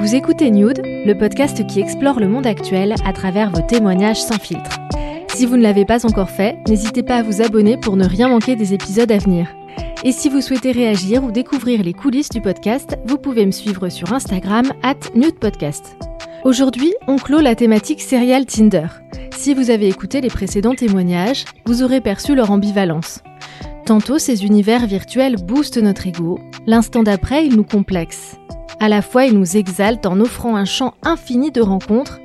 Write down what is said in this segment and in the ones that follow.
Vous écoutez Nude, le podcast qui explore le monde actuel à travers vos témoignages sans filtre. Si vous ne l'avez pas encore fait, n'hésitez pas à vous abonner pour ne rien manquer des épisodes à venir. Et si vous souhaitez réagir ou découvrir les coulisses du podcast, vous pouvez me suivre sur Instagram at Podcast. Aujourd'hui, on clôt la thématique serial Tinder. Si vous avez écouté les précédents témoignages, vous aurez perçu leur ambivalence. Tantôt, ces univers virtuels boostent notre ego, l'instant d'après, ils nous complexent. À la fois, ils nous exaltent en offrant un champ infini de rencontres,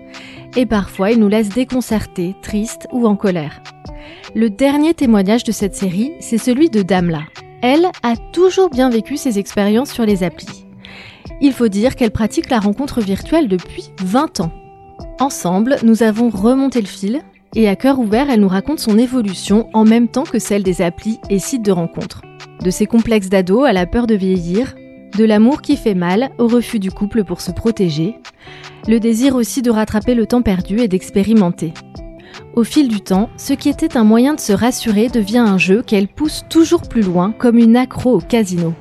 et parfois, ils nous laissent déconcertés, tristes ou en colère. Le dernier témoignage de cette série, c'est celui de Damla, elle, a toujours bien vécu ses expériences sur les applis. Il faut dire qu'elle pratique la rencontre virtuelle depuis 20 ans. Ensemble, nous avons remonté le fil et à cœur ouvert, elle nous raconte son évolution en même temps que celle des applis et sites de rencontres. De ses complexes d'ado à la peur de vieillir, de l'amour qui fait mal au refus du couple pour se protéger, le désir aussi de rattraper le temps perdu et d'expérimenter. Au fil du temps, ce qui était un moyen de se rassurer devient un jeu qu'elle pousse toujours plus loin comme une accro au casino.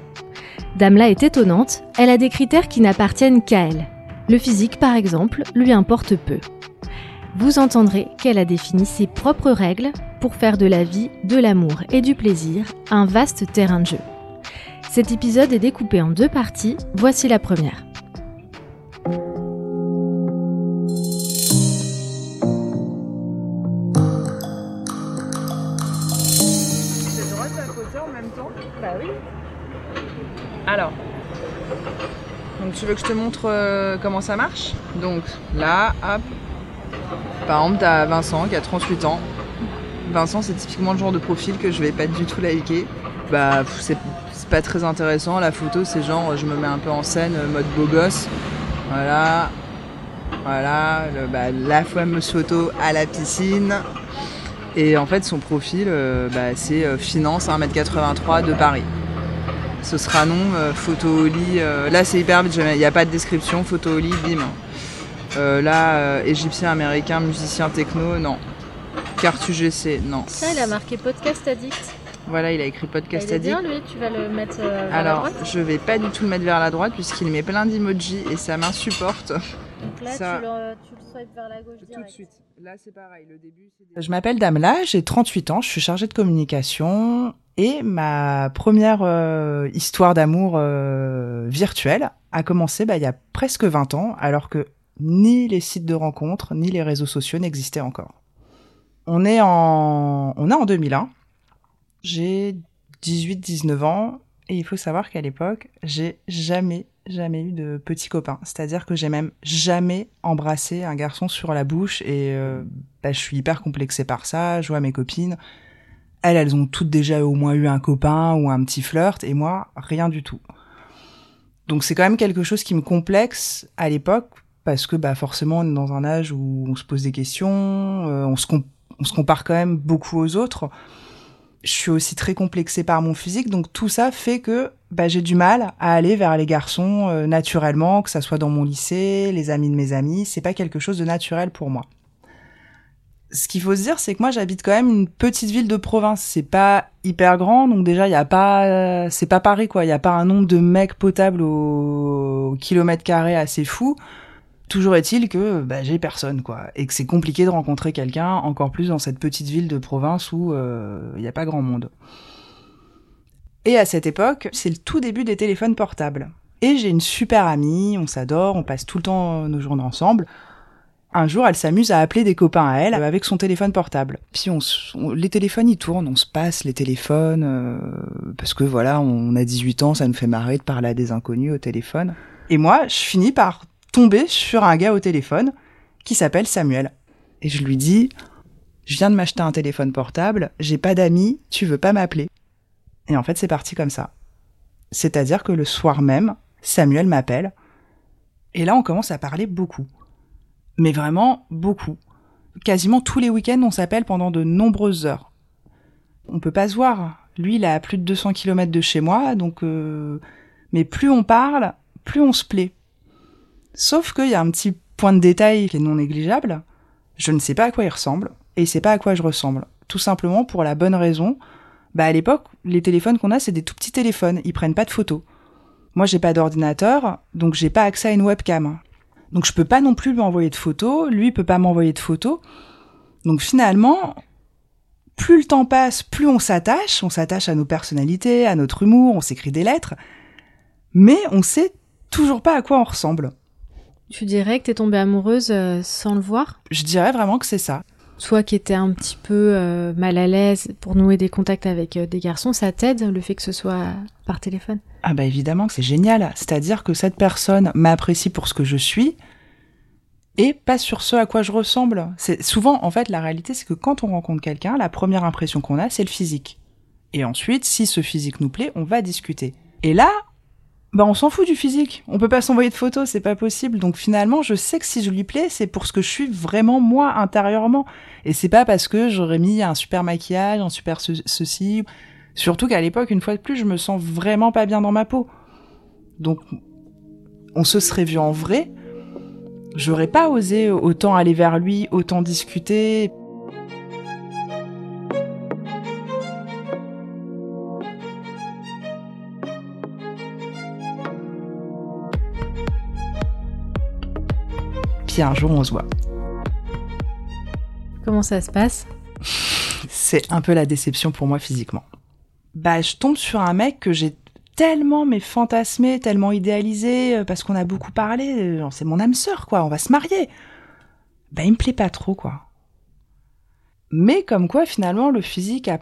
Damla est étonnante, elle a des critères qui n'appartiennent qu'à elle. Le physique, par exemple, lui importe peu. Vous entendrez qu'elle a défini ses propres règles pour faire de la vie, de l'amour et du plaisir un vaste terrain de jeu. Cet épisode est découpé en deux parties, voici la première. Alors, donc tu veux que je te montre euh, comment ça marche? Donc là, hop. Par exemple, t'as Vincent qui a 38 ans. Vincent, c'est typiquement le genre de profil que je vais pas du tout liker. Bah, c'est pas très intéressant. La photo, c'est genre, je me mets un peu en scène, euh, mode beau gosse. Voilà. Voilà, bah, la fameuse photo à la piscine. Et en fait, son profil, euh, bah, c'est finance 1m83 de Paris ce sera non, euh, photo au lit. Euh, là, c'est hyper vite, il n'y a pas de description, photo au lit, bim. Euh, là, égyptien, américain, musicien techno, non. Carte UGC, non. Ça, il a marqué podcast addict. Voilà, il a écrit podcast addict. bien, lui, tu vas le mettre vers Alors, la droite? je vais pas du tout le mettre vers la droite puisqu'il met plein d'emojis et ça m'insupporte. Donc là, tu, le, tu le swipes vers la gauche direct. Tout de suite. Là, c'est pareil. Le début, Je m'appelle Damla, j'ai 38 ans, je suis chargée de communication et ma première euh, histoire d'amour euh, virtuelle a commencé bah, il y a presque 20 ans, alors que ni les sites de rencontres ni les réseaux sociaux n'existaient encore. On est en, on est en 2001. J'ai 18-19 ans et il faut savoir qu'à l'époque, j'ai jamais jamais eu de petits copains. C'est-à-dire que j'ai même jamais embrassé un garçon sur la bouche et euh, bah, je suis hyper complexée par ça. Je vois mes copines, elles, elles ont toutes déjà au moins eu un copain ou un petit flirt et moi, rien du tout. Donc c'est quand même quelque chose qui me complexe à l'époque parce que bah forcément on est dans un âge où on se pose des questions, euh, on, se on se compare quand même beaucoup aux autres. Je suis aussi très complexée par mon physique, donc tout ça fait que bah, j'ai du mal à aller vers les garçons euh, naturellement, que ça soit dans mon lycée, les amis de mes amis, c'est pas quelque chose de naturel pour moi. Ce qu'il faut se dire, c'est que moi j'habite quand même une petite ville de province. C'est pas hyper grand, donc déjà il y a pas, c'est pas Paris quoi. Il y a pas un nombre de mecs potables au, kilomètre carré assez fou. Toujours est-il que bah, j'ai personne quoi, et que c'est compliqué de rencontrer quelqu'un, encore plus dans cette petite ville de province où euh, il n'y a pas grand monde. Et à cette époque, c'est le tout début des téléphones portables. Et j'ai une super amie, on s'adore, on passe tout le temps nos journées ensemble. Un jour, elle s'amuse à appeler des copains à elle avec son téléphone portable. Puis on, les téléphones ils tournent, on se passe les téléphones euh, parce que voilà, on a 18 ans, ça nous fait marrer de parler à des inconnus au téléphone. Et moi, je finis par tomber sur un gars au téléphone qui s'appelle Samuel. Et je lui dis "Je viens de m'acheter un téléphone portable, j'ai pas d'amis, tu veux pas m'appeler Et en fait, c'est parti comme ça. C'est-à-dire que le soir même, Samuel m'appelle. Et là, on commence à parler beaucoup. Mais vraiment beaucoup. Quasiment tous les week-ends, on s'appelle pendant de nombreuses heures. On peut pas se voir. Lui, il est à plus de 200 km de chez moi, donc... Euh... Mais plus on parle, plus on se plaît. Sauf qu'il y a un petit point de détail qui est non négligeable. Je ne sais pas à quoi il ressemble, et sait pas à quoi je ressemble. Tout simplement pour la bonne raison bah à l'époque, les téléphones qu'on a, c'est des tout petits téléphones, ils prennent pas de photos. Moi, j'ai pas d'ordinateur, donc j'ai pas accès à une webcam. Donc je peux pas non plus lui envoyer de photos, lui peut pas m'envoyer de photos. Donc finalement, plus le temps passe, plus on s'attache, on s'attache à nos personnalités, à notre humour, on s'écrit des lettres, mais on sait toujours pas à quoi on ressemble. Tu dirais que t'es tombée amoureuse euh, sans le voir? Je dirais vraiment que c'est ça toi qui étais un petit peu euh, mal à l'aise pour nouer des contacts avec euh, des garçons, ça t'aide le fait que ce soit par téléphone? Ah bah évidemment que c'est génial. C'est-à-dire que cette personne m'apprécie pour ce que je suis et pas sur ce à quoi je ressemble. C'est souvent en fait la réalité c'est que quand on rencontre quelqu'un, la première impression qu'on a c'est le physique. Et ensuite, si ce physique nous plaît, on va discuter. Et là, bah on s'en fout du physique. On peut pas s'envoyer de photos, c'est pas possible. Donc finalement, je sais que si je lui plais, c'est pour ce que je suis vraiment moi intérieurement. Et c'est pas parce que j'aurais mis un super maquillage, un super ceci. Surtout qu'à l'époque, une fois de plus, je me sens vraiment pas bien dans ma peau. Donc, on se serait vu en vrai. J'aurais pas osé autant aller vers lui, autant discuter. Un jour on se voit. Comment ça se passe? C'est un peu la déception pour moi physiquement. Bah, je tombe sur un mec que j'ai tellement mais fantasmé, tellement idéalisé, euh, parce qu'on a beaucoup parlé, euh, c'est mon âme sœur, quoi, on va se marier. Bah, il me plaît pas trop, quoi. Mais comme quoi, finalement, le physique a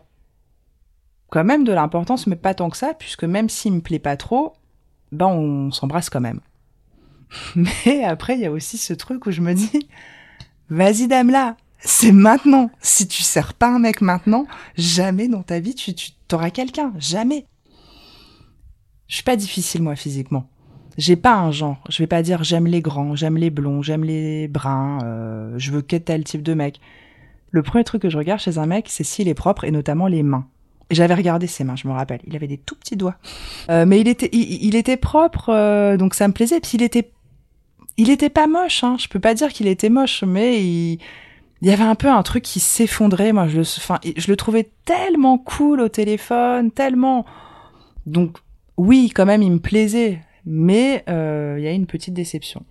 quand même de l'importance, mais pas tant que ça, puisque même s'il me plaît pas trop, bah, on s'embrasse quand même. Mais après, il y a aussi ce truc où je me dis, vas-y dame là, c'est maintenant. Si tu sers pas un mec maintenant, jamais dans ta vie tu, tu t'auras quelqu'un, jamais. Je suis pas difficile moi physiquement. J'ai pas un genre. Je vais pas dire j'aime les grands, j'aime les blonds, j'aime les bruns, euh, je veux que tel type de mec. Le premier truc que je regarde chez un mec, c'est s'il est propre et notamment les mains. J'avais regardé ses mains, je me rappelle. Il avait des tout petits doigts, euh, mais il était, il, était propre, euh, donc ça me plaisait. Puis il était il était pas moche, hein. Je peux pas dire qu'il était moche, mais il, y avait un peu un truc qui s'effondrait. Moi, je le, enfin, je le trouvais tellement cool au téléphone, tellement. Donc, oui, quand même, il me plaisait, mais euh, il y a une petite déception.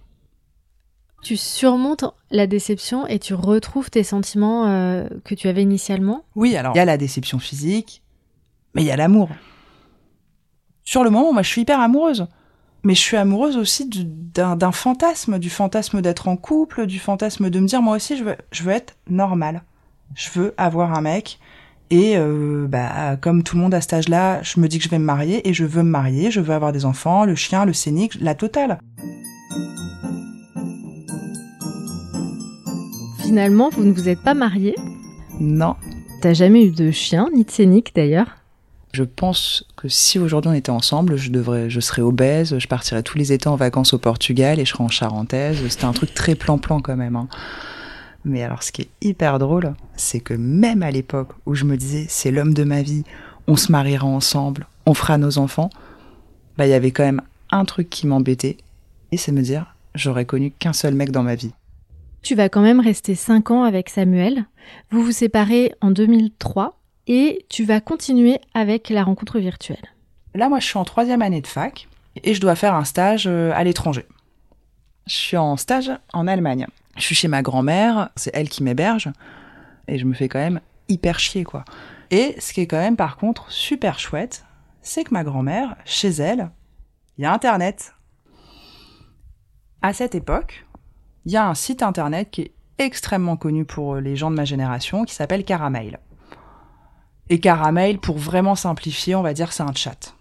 Tu surmontes la déception et tu retrouves tes sentiments euh, que tu avais initialement? Oui, alors il y a la déception physique, mais il y a l'amour. Sur le moment, moi, je suis hyper amoureuse mais je suis amoureuse aussi d'un fantasme, du fantasme d'être en couple, du fantasme de me dire moi aussi je veux, je veux être normale. Je veux avoir un mec et euh, bah comme tout le monde à cet âge-là, je me dis que je vais me marier et je veux me marier, je veux avoir des enfants, le chien, le scénic, la totale. Finalement, vous ne vous êtes pas marié? Non. T'as jamais eu de chien ni de scénic d'ailleurs? Je pense que si aujourd'hui on était ensemble, je devrais, je serais obèse, je partirais tous les étés en vacances au Portugal et je serais en charentaise. C'était un truc très plan-plan quand même. Hein. Mais alors, ce qui est hyper drôle, c'est que même à l'époque où je me disais c'est l'homme de ma vie, on se mariera ensemble, on fera nos enfants, bah il y avait quand même un truc qui m'embêtait, et c'est me dire j'aurais connu qu'un seul mec dans ma vie. Tu vas quand même rester 5 ans avec Samuel. Vous vous séparez en 2003 et tu vas continuer avec la rencontre virtuelle. Là, moi, je suis en troisième année de fac et je dois faire un stage euh, à l'étranger. Je suis en stage en Allemagne. Je suis chez ma grand-mère, c'est elle qui m'héberge et je me fais quand même hyper chier, quoi. Et ce qui est quand même, par contre, super chouette, c'est que ma grand-mère, chez elle, il y a Internet. À cette époque, il y a un site Internet qui est extrêmement connu pour les gens de ma génération qui s'appelle Caramel. Et Caramel, pour vraiment simplifier, on va dire c'est un chat.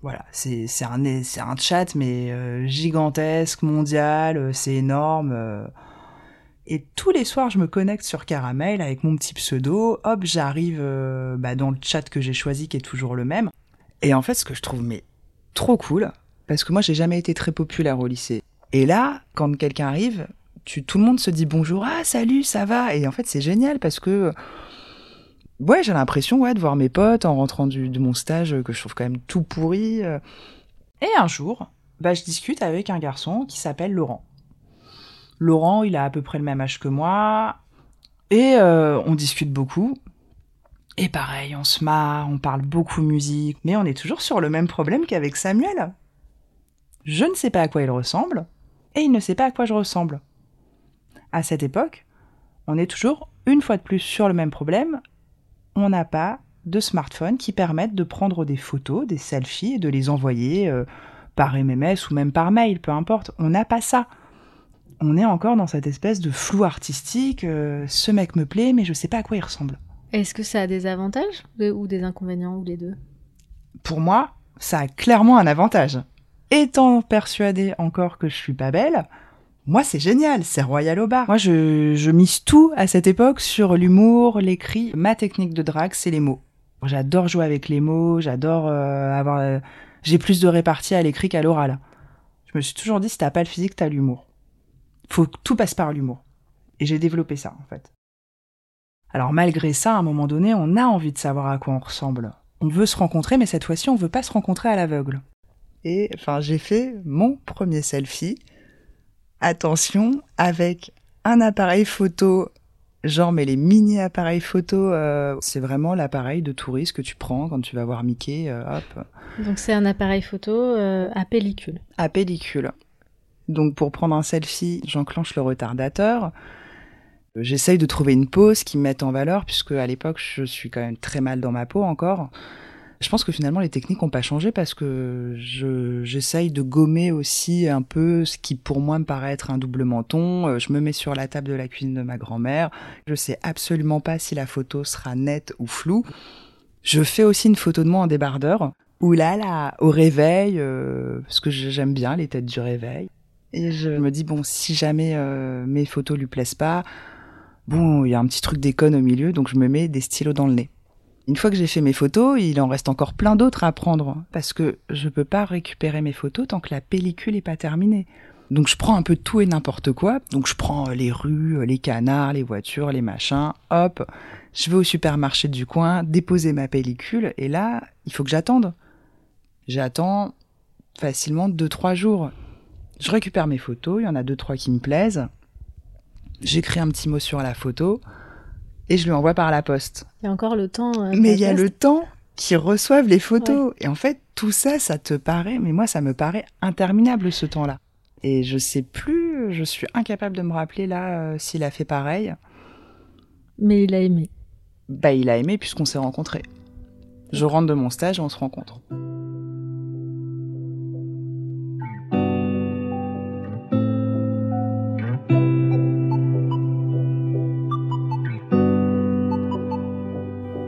Voilà, c'est un, un chat, mais euh, gigantesque, mondial, euh, c'est énorme. Euh. Et tous les soirs, je me connecte sur Caramel avec mon petit pseudo. Hop, j'arrive bah, dans le chat que j'ai choisi, qui est toujours le même. Et en fait, ce que je trouve mais trop cool, parce que moi, j'ai jamais été très populaire au lycée. Et là, quand quelqu'un arrive, tu, tout le monde se dit bonjour, ah salut, ça va. Et en fait, c'est génial parce que ouais, j'ai l'impression ouais de voir mes potes en rentrant du, de mon stage que je trouve quand même tout pourri. euh. Et un jour, bah, je discute avec un garçon qui s'appelle Laurent. Laurent, il a à peu près le même âge que moi. Et euh, on discute beaucoup. Et pareil, on se marre, on parle beaucoup musique. Mais on est toujours sur le même problème qu'avec Samuel. Je ne sais pas à quoi il ressemble. Et il ne sait pas à quoi je ressemble. À cette époque, on est toujours une fois de plus sur le même problème. On n'a pas de smartphone qui permettent de prendre des photos, des selfies et de les envoyer euh, par MMS ou même par mail, peu importe. On n'a pas ça on est encore dans cette espèce de flou artistique. euh, ce mec me plaît, mais je sais pas à quoi il ressemble. Est-ce que ça a des avantages de- ou des inconvénients ou les deux? Pour moi, ça a clairement un avantage. Étant persuadée encore que je suis pas belle, moi c'est génial, c'est royal au bar. Moi je, je mise tout à cette époque sur l'humour, l'écrit. Ma technique de drague, c'est les mots. J'adore jouer avec les mots, j'adore euh, avoir. euh, J'ai plus de répartie à l'écrit qu'à l'oral. Je me suis toujours dit, si t'as pas le physique, t'as l'humour. Faut que tout passe par l'humour. Et j'ai développé ça, en fait. Alors malgré ça, à un moment donné, on a envie de savoir à quoi on ressemble. On veut se rencontrer, mais cette fois-ci, on veut pas se rencontrer à l'aveugle. Et enfin, j'ai fait mon premier selfie. Attention, avec un appareil photo, genre mais les mini appareils photo, euh, c'est vraiment l'appareil de touriste que tu prends quand tu vas voir Mickey, euh, hop, Donc c'est un appareil photo euh, à pellicule. à pellicule. Donc pour prendre un selfie, j'enclenche le retardateur. J'essaye de trouver une pose qui me mette en valeur, puisque à l'époque, je suis quand même très mal dans ma peau encore. Je pense que finalement, les techniques n'ont pas changé parce que je- j'essaye de gommer aussi un peu ce qui pour moi me paraît être un double menton. Euh, Je me mets sur la table de la cuisine de ma grand-mère. Je sais absolument pas si la photo sera nette ou floue. Je fais aussi une photo de moi en débardeur. Où là, là, au réveil, euh, parce que j'aime bien les têtes du réveil. Et je me dis, bon, si jamais euh, mes photos lui plaisent pas, bon, il y a un petit truc d'école au milieu, donc je me mets des stylos dans le nez. Une fois que j'ai fait mes photos, il en reste encore plein d'autres à prendre, parce que je peux pas récupérer mes photos tant que la pellicule est pas terminée. Donc je prends un peu tout et n'importe quoi. Donc je prends euh, les rues, euh, les canards, les voitures, les machins. Hop, je vais au supermarché du coin, déposer ma pellicule, et là, il faut que j'attende. J'attends facilement 2-3 jours. Je récupère mes photos, il y en a 2-3 qui me plaisent. J'écris un petit mot sur la photo et je lui envoie par la poste. Il y a encore le temps. euh, Mais il y a le temps qu'ils reçoivent les photos. Et en fait, tout ça, ça te paraît, mais moi, ça me paraît interminable ce temps-là. Et je sais plus, je suis incapable de me rappeler là euh, s'il a fait pareil. Mais il a aimé. Bah, il a aimé puisqu'on s'est rencontrés. Je rentre de mon stage et on se rencontre.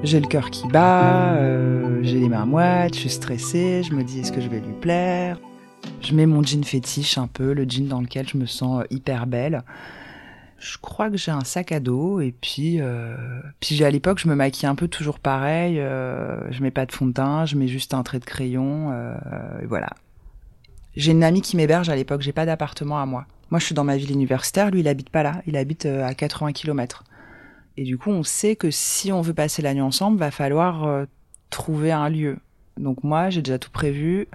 J'ai le cœur qui bat, euh, j'ai les mains moites, je suis stressée, je me dis est-ce que je vais lui plaire? Je mets mon jean fétiche un peu, le jean dans lequel je me sens euh, hyper belle. Je crois que j'ai un sac à dos et puis, euh, puis à l'époque je me maquille un peu toujours pareil. je mets pas de fond de teint, je mets juste un trait de crayon. voilà. J'ai une amie qui m'héberge à l'époque. J'ai pas d'appartement à moi. Moi je suis dans ma ville universitaire. Lui il habite pas là. Il habite à 80 km. Et du coup on sait que si on veut passer la nuit ensemble, va falloir euh, trouver un lieu. Donc moi j'ai déjà tout prévu.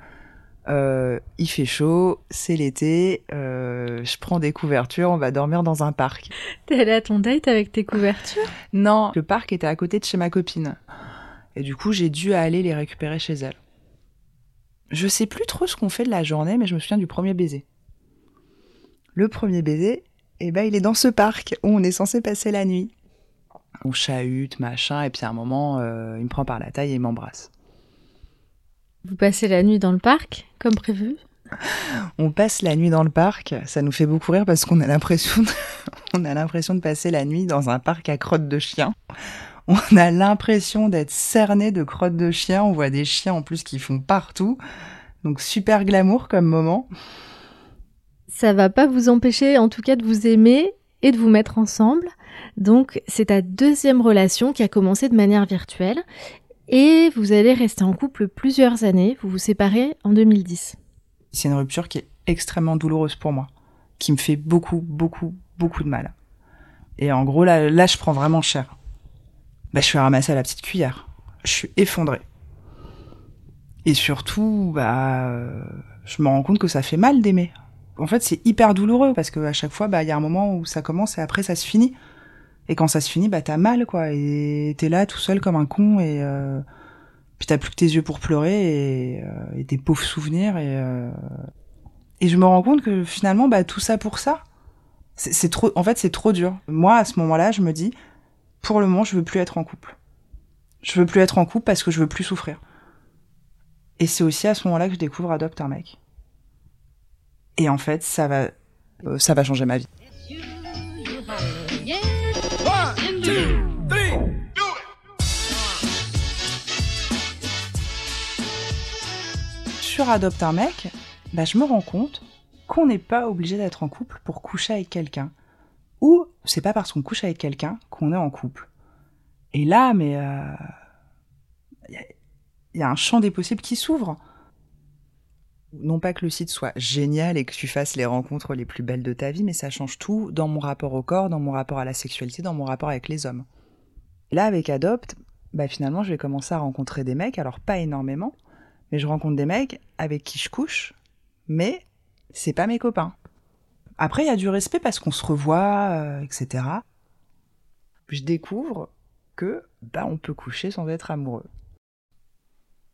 Euh, il fait chaud, c'est l'été, euh, je prends des couvertures, on va dormir dans un parc. T'es allé à ton date avec tes couvertures? Non, le parc était à côté de chez ma copine. Et du coup, j'ai dû aller les récupérer chez elle. Je sais plus trop ce qu'on fait de la journée, mais je me souviens du premier baiser. Le premier baiser, eh ben, il est dans ce parc où on est censé passer la nuit. On chahute, machin, et puis à un moment, euh, il me prend par la taille et il m'embrasse. Vous passez la nuit dans le parc, comme prévu? On passe la nuit dans le parc, ça nous fait beaucoup rire parce qu'on a l'impression de... on a l'impression de passer la nuit dans un parc à crottes de chien. On a l'impression d'être cerné de crottes de chien, on voit des chiens en plus qui font partout. Donc super glamour comme moment. Ça va pas vous empêcher, en tout cas, de vous aimer et de vous mettre ensemble. Donc c'est ta deuxième relation qui a commencé de manière virtuelle et vous allez rester en couple plusieurs années. Vous vous séparez en 2010. C'est une rupture qui est extrêmement douloureuse pour moi, qui me fait beaucoup, beaucoup, beaucoup de mal. Et en gros, là, je prends vraiment cher. Bah, je suis ramassée à la petite cuillère. Je suis effondrée. Et surtout, bah, je me rends compte que ça fait mal d'aimer. En fait, c'est hyper douloureux parce qu'à chaque fois, bah, il y a un moment où ça commence et après ça se finit. Et quand ça se finit, bah, t'as mal, quoi. Et t'es là tout seul comme un con et euh... puis t'as plus que tes yeux pour pleurer et, euh... tes pauvres souvenirs et euh... et je me rends compte que finalement, bah, tout ça pour ça, c'est trop. En fait, c'est trop dur. Moi, à ce moment-là, je me dis, pour le moment, je veux plus être en couple. Je veux plus être en couple parce que je veux plus souffrir. Et c'est aussi à ce moment-là que je découvre Adopte un mec. Et en fait, ça va, euh, ça va changer ma vie. Sur Adopte un mec, bah, je me rends compte qu'on n'est pas obligé d'être en couple pour coucher avec quelqu'un. Ou c'est pas parce qu'on couche avec quelqu'un qu'on est en couple. Et là, mais il euh, y, y, a un champ des possibles qui s'ouvre. Non pas que le site soit génial et que tu fasses les rencontres les plus belles de ta vie, mais ça change tout dans mon rapport au corps, dans mon rapport à la sexualité, dans mon rapport avec les hommes. Là, avec Adopt, bah finalement, je vais commencer à rencontrer des mecs, alors pas énormément, mais je rencontre des mecs avec qui je couche, mais c'est pas mes copains. Après, il y a du respect parce qu'on se revoit, euh, etc. Je découvre que bah, on peut coucher sans être amoureux.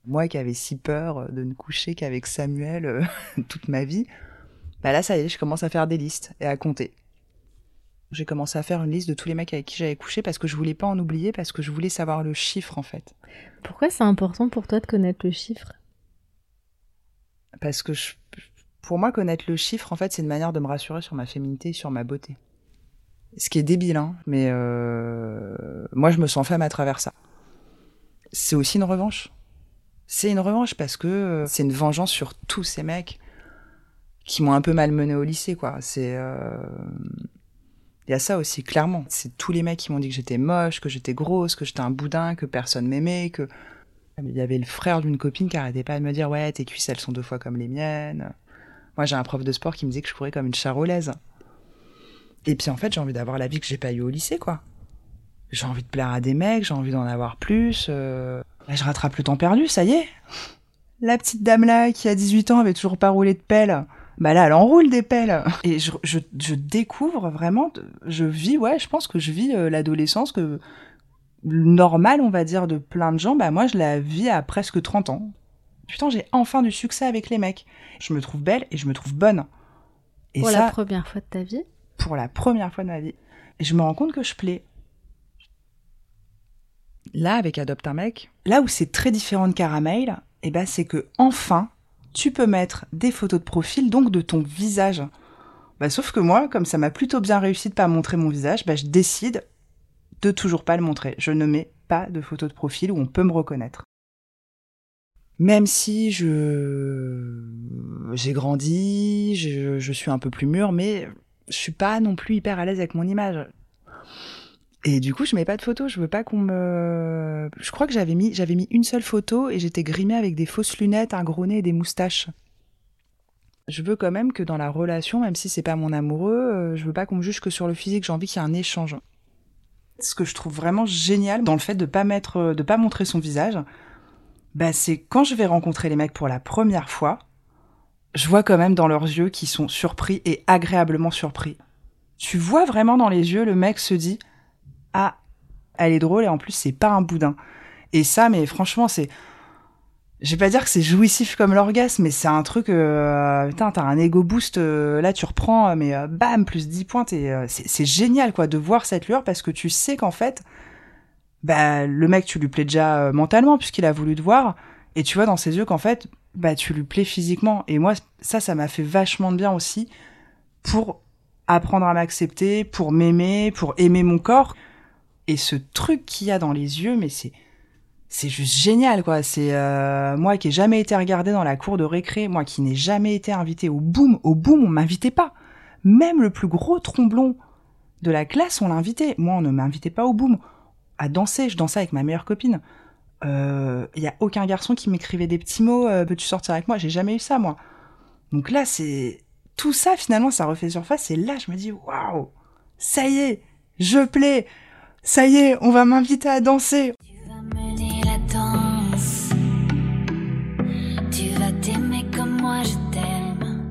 Moi qui avais si peur de ne coucher qu'avec Samuel euh, toute ma vie, bah là ça y est, je commence à faire des listes et à compter. J'ai commencé à faire une liste de tous les mecs avec qui j'avais couché parce que je voulais pas en oublier, parce que je voulais savoir le chiffre en fait. Pourquoi c'est important pour toi de connaître le chiffre? Parce que je, pour moi, connaître le chiffre, en fait, c'est une manière de me rassurer sur ma féminité et sur ma beauté. Ce qui est débile, hein, mais euh, moi, je me sens femme à travers ça. C'est aussi une revanche. C'est une revanche parce que euh, c'est une vengeance sur tous ces mecs qui m'ont un peu malmené au lycée, quoi. C'est. Euh... Il y a ça aussi, clairement. C'est tous les mecs qui m'ont dit que j'étais moche, que j'étais grosse, que j'étais un boudin, que personne m'aimait, que. Il y avait le frère d'une copine qui arrêtait pas de me dire Ouais, tes cuisses, elles sont deux fois comme les miennes. Moi, j'ai un prof de sport qui me disait que je courais comme une charolaise. Et puis en fait, j'ai envie d'avoir la vie que j'ai pas eue au lycée, quoi. J'ai envie de plaire à des mecs, j'ai envie d'en avoir plus. Euh... Je rattrape le temps perdu, ça y est. La petite dame là, qui a 18 ans, avait toujours pas roulé de pelle. Bah là, elle enroule des pelles. Et je, je, je découvre vraiment, je vis, ouais, je pense que je vis euh, l'adolescence que normale, on va dire, de plein de gens. Bah moi, je la vis à presque 30 ans. Putain, j'ai enfin du succès avec les mecs. Je me trouve belle et je me trouve bonne. Et pour ça, la première fois de ta vie? Pour la première fois de ma vie. Et je me rends compte que je plais. Là, avec Adopte un mec, là où c'est très différent de Caramel, eh ben, c'est que enfin, tu peux mettre des photos de profil, donc de ton visage. Bah, sauf que moi, comme ça m'a plutôt bien réussi de pas montrer mon visage, bah, je décide de toujours pas le montrer. Je ne mets pas de photos de profil où on peut me reconnaître même si je j'ai grandi, je, suis un peu plus mûre, mais je suis pas non plus hyper à l'aise avec mon image. Et du coup, je mets pas de photos. Je veux pas qu'on me. Je crois que j'avais mis j'avais mis une seule photo et j'étais grimée avec des fausses lunettes, un gros nez et des moustaches. Je veux quand même que dans la relation, même si c'est pas mon amoureux, euh, je veux pas qu'on me juge que sur le physique. J'ai envie qu'il y ait un échange. Ce que je trouve vraiment génial dans le fait de pas mettre, de pas montrer son visage, bah, c'est quand je vais rencontrer les mecs pour la première fois, je vois quand même dans leurs yeux qu'ils sont surpris et agréablement surpris. Tu vois vraiment dans les yeux, le mec se dit Ah, elle est drôle et en plus, c'est pas un boudin. Et ça, mais franchement, c'est. Je vais pas dire que c'est jouissif comme l'orgasme, mais c'est un truc. Euh... Putain, t'as un ego boost. Euh, là, tu reprends, mais euh, bam, plus 10 points. C'est génial, quoi, de voir cette lueur parce que tu sais qu'en fait, bah, le mec, tu lui plais déjà mentalement puisqu'il a voulu te voir. Et tu vois dans ses yeux qu'en fait, bah, tu lui plais physiquement. Et moi, ça, ça m'a fait vachement de bien aussi pour apprendre à m'accepter, pour m'aimer, pour aimer mon corps. Et ce truc qu'il y a dans les yeux, mais c'est, c'est juste génial, quoi. C'est euh, moi qui ai jamais été regardé dans la cour de récré, moi qui n'ai jamais été invité au boom. Au boom, on m'invitait pas. Même le plus gros tromblon de la classe, on l'invitait. Moi, on ne m'invitait pas au boom. À danser, je dansais avec ma meilleure copine. Il euh, y a aucun garçon qui m'écrivait des petits mots, euh, peux-tu sortir avec moi? J'ai jamais eu ça, moi. Donc là, c'est tout ça finalement, ça refait surface. Et là, je me dis, waouh, ça y est, je plais. Ça y est, on va m'inviter à danser. Tu vas mener la danse. Tu vas t'aimer comme moi je t'aime.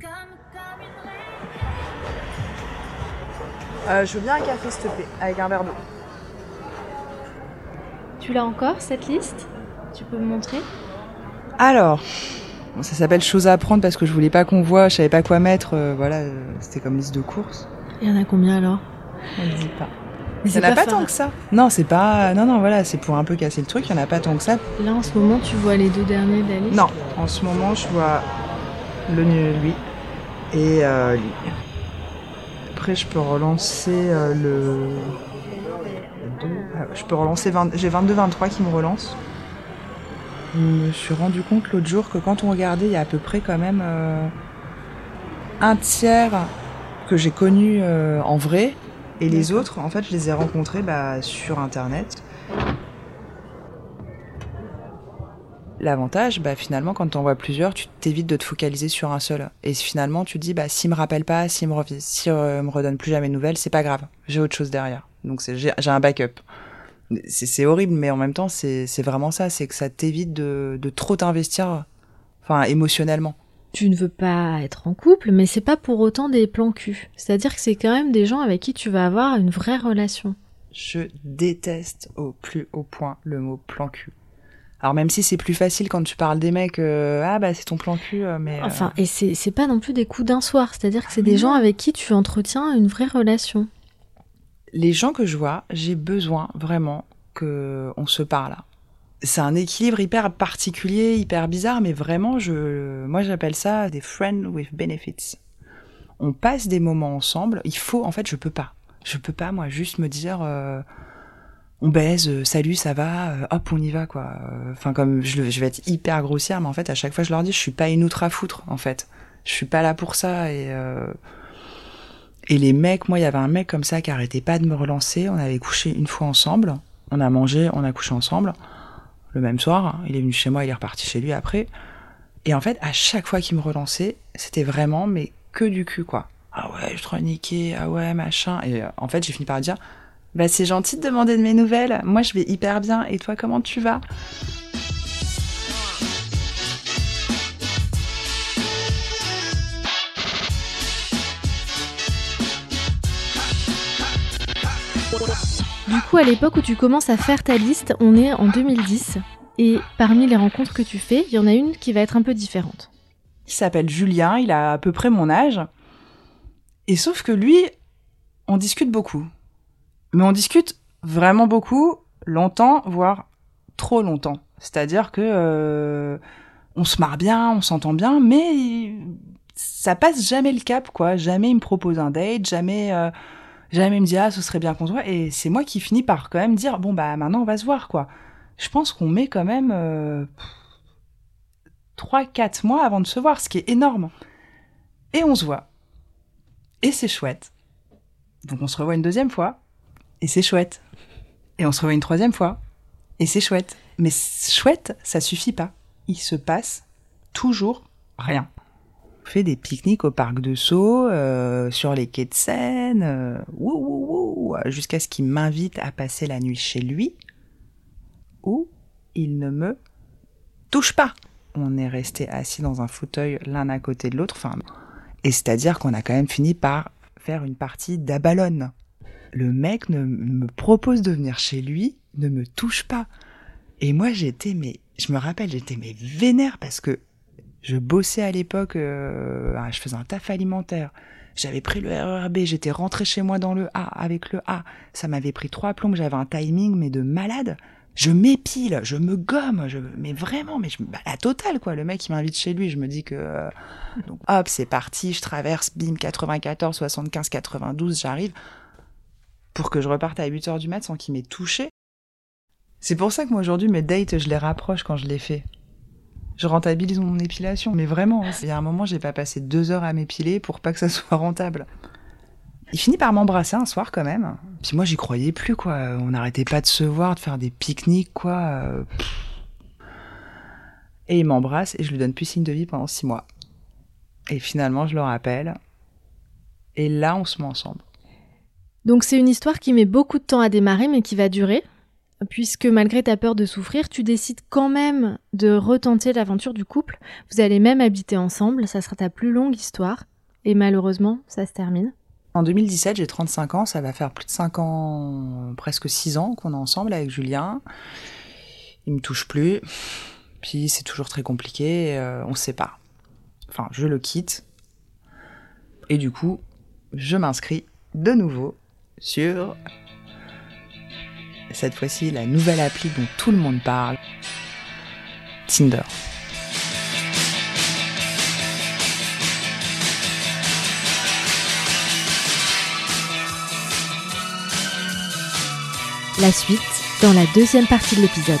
Comme, comme une reine. Euh, je veux bien un café, s'il te plaît, avec un verre d'eau. Tu l'as encore, cette liste? Tu peux me montrer? Alors, bon, ça s'appelle choses à apprendre parce que je voulais pas qu'on voit, je savais pas quoi mettre. euh, voilà, euh, c'était comme liste de courses. Il y en a combien alors? On le dit pas. Mais Il y c'est en a pas, tant que ça. Non, c'est pas. Non, non, voilà, c'est pour un peu casser le truc. Il y en a pas tant que ça. Là, en ce moment, tu vois les deux derniers de la liste Non, en ce moment, je vois le lui et euh, lui. Après, je peux relancer euh, le. Ah, je peux relancer 20... J'ai 22-23 qui me relance. Je me suis rendu compte l'autre jour que quand on regardait, il y a à peu près quand même euh, un tiers que j'ai connu euh, en vrai. Et les autres, en fait, je les ai rencontrés bah, sur Internet. L'avantage, bah, finalement, quand t'en vois plusieurs, tu t'évites de te focaliser sur un seul. Et finalement, tu te dis, bah, s'il me rappelle pas, s'il me, s'il, euh, me redonne plus jamais de nouvelles, c'est pas grave. J'ai autre chose derrière. Donc, j'ai, un backup. C'est, horrible, mais en même temps, c'est, c'est vraiment ça. C'est que ça t'évite de, de trop t'investir, enfin, émotionnellement. Tu ne veux pas être en couple, mais c'est pas pour autant des plans cul. C'est-à-dire que c'est quand même des gens avec qui tu vas avoir une vraie relation. Je déteste au plus haut point le mot plan cul. Alors même si c'est plus facile quand tu parles des mecs, euh, ah bah c'est ton plan cul, euh, mais... euh, Enfin, et c'est c'est pas non plus des coups d'un soir. C'est-à-dire que c'est mais des gens avec qui tu entretiens une vraie relation. les gens que je vois, j'ai besoin vraiment que on se parle. C'est un équilibre hyper particulier, hyper bizarre, mais vraiment, je, moi j'appelle ça des friends with benefits. On passe des moments ensemble. Il faut, en fait, je peux pas. Je peux pas, moi, juste me dire, euh, on baise, euh, salut, ça va, euh, hop, on y va, quoi. Enfin, comme je vais être hyper grossière, mais en fait, à chaque fois, je leur dis, je suis pas une outre à foutre, en fait. Je suis pas là pour ça et. euh, et les mecs, moi, il y avait un mec comme ça qui arrêtait pas de me relancer. On avait couché une fois ensemble. On a mangé, on a couché ensemble. Le même soir, il est venu chez moi, il est reparti chez lui après. Et en fait, à chaque fois qu'il me relançait, c'était vraiment, mais que du cul, quoi. Ah ouais, je te niqué, ah ouais, machin. Et euh, en fait, j'ai fini par dire, bah c'est gentil de demander de mes nouvelles. Moi, je vais hyper bien. Et toi, comment tu vas? Du coup, à l'époque où tu commences à faire ta liste, on est en 2010. Et parmi les rencontres que tu fais, il y en a une qui va être un peu différente. Il s'appelle Julien, il a à peu près mon âge. Et sauf que lui, on discute beaucoup. Mais on discute vraiment beaucoup, longtemps, voire trop longtemps. C'est-à-dire que euh, on se marre bien, on s'entend bien, mais ça passe jamais le cap, quoi. Jamais il me propose un date, jamais, euh, jamais il me dit ah ce serait bien qu'on se voit. Et c'est moi qui finis par quand même dire bon bah maintenant on va se voir, quoi. Je pense qu'on met quand même euh, 3-4 mois avant de se voir, ce qui est énorme. Et on se voit. Et c'est chouette. Donc on se revoit une deuxième fois. Et c'est chouette. Et on se revoit une troisième fois. Et c'est chouette. Mais chouette, ça suffit pas. Il se passe toujours rien. Fait des pique-niques au parc de Sceaux, euh, sur les quais de Seine, euh, jusqu'à ce qu'il m'invite à passer la nuit chez lui, où il ne me touche pas on est resté assis dans un fauteuil l'un à côté de l'autre. Enfin, et c'est-à-dire qu'on a quand même fini par faire une partie d'abalone. Le mec ne me propose de venir chez lui, ne me touche pas. Et moi, j'étais, mais je me rappelle, j'étais mais vénère parce que je bossais à l'époque, euh, ah, je faisais un taf alimentaire. J'avais pris le RERB, j'étais rentré chez moi dans le A avec le A. Ça m'avait pris trois plombs, j'avais un timing mais de malade. Je m'épile, je me gomme, je, mais vraiment, mais je, bah, la totale quoi. Le mec il m'invite chez lui, je me dis que euh, donc hop c'est parti, je traverse, bim 94, 75, 92, j'arrive pour que je reparte à 8 heures du mat sans qu'il m'ait touché. C'est pour ça que moi aujourd'hui mes dates je les rapproche quand je les fais. Je rentabilise mon épilation, mais vraiment. Il y a un moment j'ai pas passé deux heures à m'épiler pour pas que ça soit rentable. Il finit par m'embrasser un soir quand même. Puis moi, j'y croyais plus, quoi. On n'arrêtait pas de se voir, de faire des pique-niques, quoi. Et il m'embrasse et je lui donne plus signe de vie pendant six mois. Et finalement, je le rappelle. Et là, on se met ensemble. Donc c'est une histoire qui met beaucoup de temps à démarrer, mais qui va durer. Puisque malgré ta peur de souffrir, tu décides quand même de retenter l'aventure du couple. Vous allez même habiter ensemble, ça sera ta plus longue histoire. Et malheureusement, ça se termine. En 2017, j'ai 35 ans, ça va faire plus de 5 ans, presque 6 ans qu'on est ensemble avec Julien. Il me touche plus, puis c'est toujours très compliqué, euh, on se sépare. Enfin, je le quitte, et du coup, je m'inscris de nouveau sur cette fois-ci la nouvelle appli dont tout le monde parle, Tinder. La suite dans la deuxième partie de l'épisode.